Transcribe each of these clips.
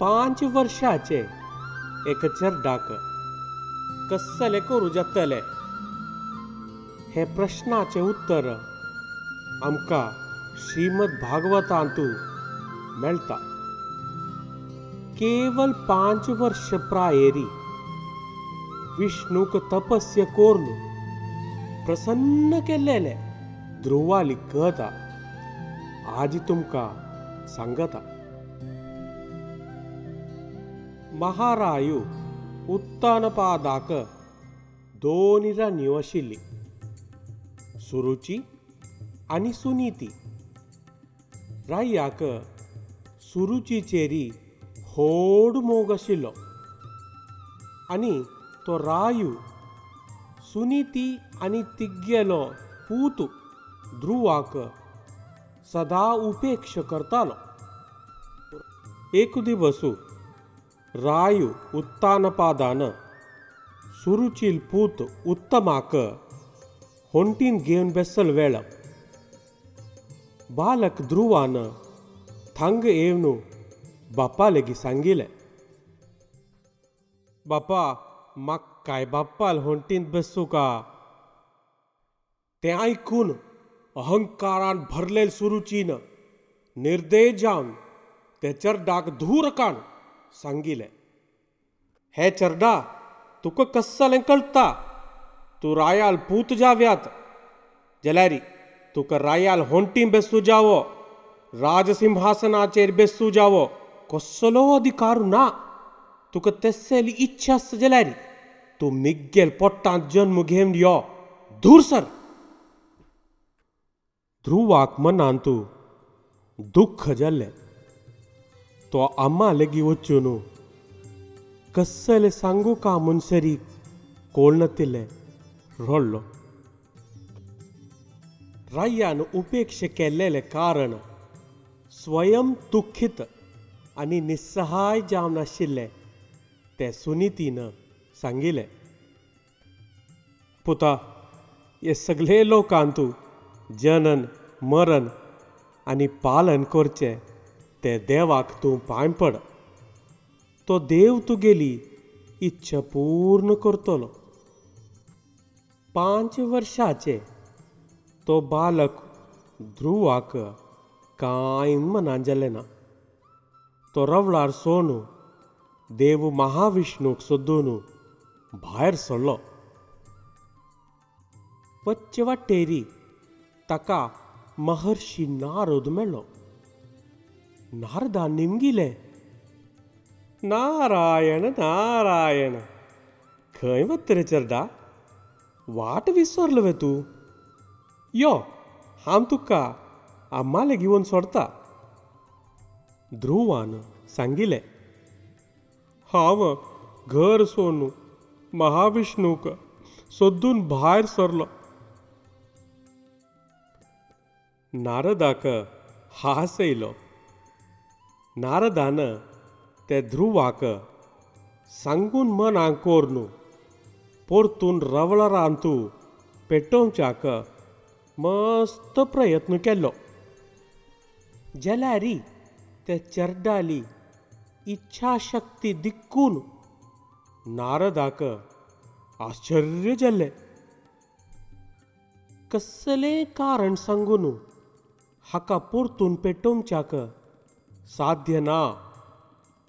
पांच वर्षाचे. एक चेरडाक. कसले करू जातले? हे प्रश्नाचे उत्तर आमकां श्रीमद भागवतांतू मेळटा केवल पांच वर्ष प्रायेरी विष्णूक तपस्य कोरून प्रसन्न केलेले ध्रुवाली कथा आज तुमकां सांगता. महारायू उत्तानपादाक दोन राणयो आशिल्ली सुरुची आनी सुनीती रायाक सुरुची चेरी होड मोग आशिल्लो आनी तो रायू सुनीती आनी तिगेलो पूत ध्रुवाक सदा उपेक्ष करतालो एक दिवसू रायू उत्तानपादान सुरुचील पूत उत्तमाक ಹೊಂಟಿನ घेवन बेसल वेळ बालक ध्रुवान थंग येवन बापा लेगी सांगिले बापा म्हाक काय बाप्पाल होंटीन बसू का तें आयकून अहंकारान भरलेल सुरुचीन निर्दय जावन ते चर्डाक धूर काण सांगिले। हे चर्डा, तुका कस्सलें कळटा तूं रायाल पूत जाव्यात. जाल्यार, तुका रायाल होंटीं बेसू जावो, राजसिंहासनाचेर बेसू जावो. कसलो अधिकार ना? तुका तेसेली इच्छा आसता जाल्यार, तूं मिग्गेल पोट्टांत जल्म घेवन यो. दूर सर. ध्रुवाक मनांतू दुख्ख जाल्लें। तो आम्मा लेगी वचून कस्सले सांगू का मुनसरी? कोळनतिल्लें रडलो. रायान उपेक्ष केल्लेले कारण स्वयं दुख्खीत आनी निस्सहाय जावन आशिल्ले ते सुनीतीन सांगिले. पुता हे सगळे लोकांतू जनन मरण आनी पालन करचें ते देवाक तूं पांय पड. तो देव तुगेली इच्छा पूर्ण करतलो. पांच वर्षाचे तो बालक ध्रुवाक कांय मनान जालें ना तो रवळार सोनू देव महाविष्णूक सोदून भायर सरलो वच्चे वाटेरी ताका महर्षी नारद मेळ्ळो. नारदान निमगिले। नारायण नारायण। खंय वता रे चर्डा वाट विसरलो वे तूं? यो हांव तुका आम्माले घेवन सोडता। ध्रुवान सांगिले हांव घर सोडून महाविष्णूक सोदून भायर सरलो। नारदाक हांस येयलो नारदान ते ध्रुवाक सांगून मनाक पोरतून परतून रवळरांतू पेटोवच्याक मस्त प्रयत्न केल्लो जाल्यारी ते चर्डाली इच्छा शक्ती दिक्कून नारदाक आश्चर्य जाल्लें कसलें कारण सांगून हाका परतून पेटोवच्याक साध्य ना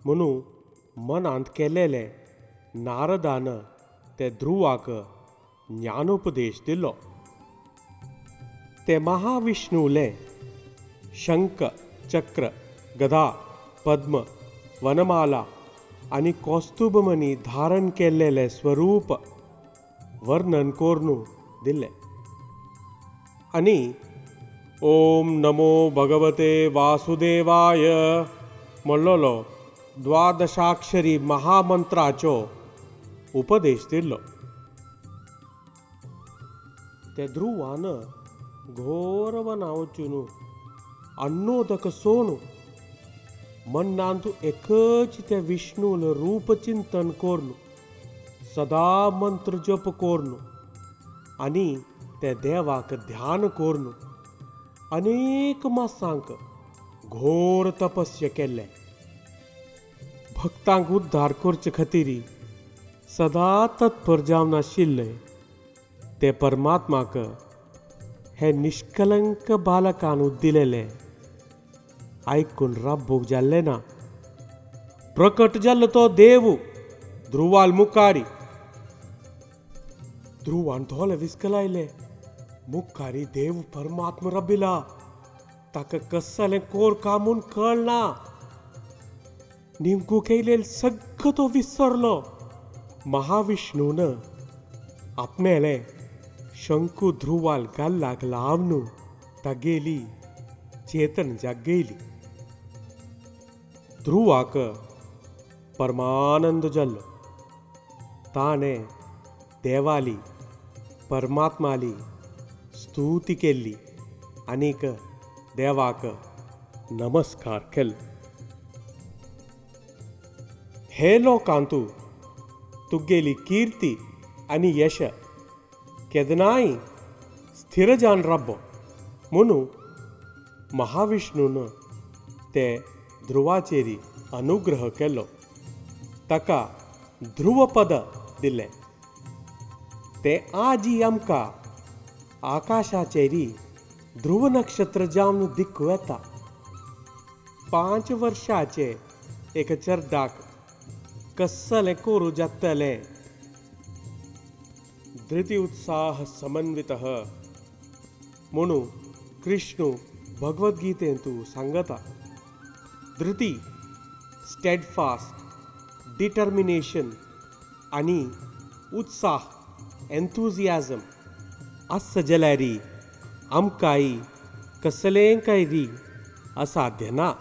म्हणून मनांत केलेले नारदान ते ध्रुवाक ज्ञानोपदेश दिलो ते महाविष्णुले शंख चक्र गदा पद्म वनमाला आनी कौस्तुभमणी धारण केल्लेले स्वरूप वर्णन कोरून दिले आनी ఓం నమో భగవతే వాసుదేవాయ ಮೊಳ್ಳೋಲೋ ದ್ವಾದಶಾಕ್ಷರಿ ಮಹಾಮಂತ್ರಾಚೋ ಉಪದೇಶಿಸ್ತಿರ್ಲೋ ತೆದ್ರುವಾನ ಘೋರವನಾವಚುನು ಅನ್ನೋದಕ ಸೋನು ಮಣ್ಣಾಂತು ಏಕಚಿತ ವಿಷ್ಣುಲ ರೂಪಚಿಂತನ್ ಕೋರ್ನು ಸದಾ ಮಂತ್ರ ಜಪ ಕೋರ್ನು ಅನಿ ತೆ ದೇವಾಕ ಧ್ಯಾನ ಕೋರ್ನು अनेक मासांक घोर तपस्या केल्ले भक्तांक उद्धार करचे खातीर सदां तत्पर जावन आशिल्ले. ते परमात्माक हे निश्कलंक बालकान दिलेले. आयकून राब्बूक जाल्ले ना. प्रकट जाल्लो तो देव ध्रुवाल मुखारी. ध्रुवान धोले विस्कलायले. मुखारी देव परमात्म रबिला ताका कसलें कोर कामून कळना. निमकू केलेल सगळं तो विसरलो. महाविष्णून आपणेले शंकू ध्रुवाल गाल्लाक लावन तागेली चेतन जागेली ध्रुवाक परमानंद जाल्लो. ताणें देवाली परमात्माली स्तुती केल्ली आनीक देवाक नमस्कार केल्लो हे लोकांतू तुगेली कीर्ती आनी यश केदनाय स्थिर जावन राब्बो म्हणू महाविष्णून ते ध्रुवाचेरी अनुग्रह केलो ताका ध्रुवपद दिलें ते आजी आमकां आकाशाचेरी ध्रुव नक्षत्र जावन दिक्कू येता पांच वर्षाचे एक चर्दाक कसलें कोरू जातलें धृती उत्साह समन्वित म्हणू कृष्णू भगवद्गीतेंतू सांगता धृती स्टेडफास्ट डिटर्मिनेशन आनी उत्साह एन्थुजियाजम आस जाल्यारी आमकाई कसलें काय री ना.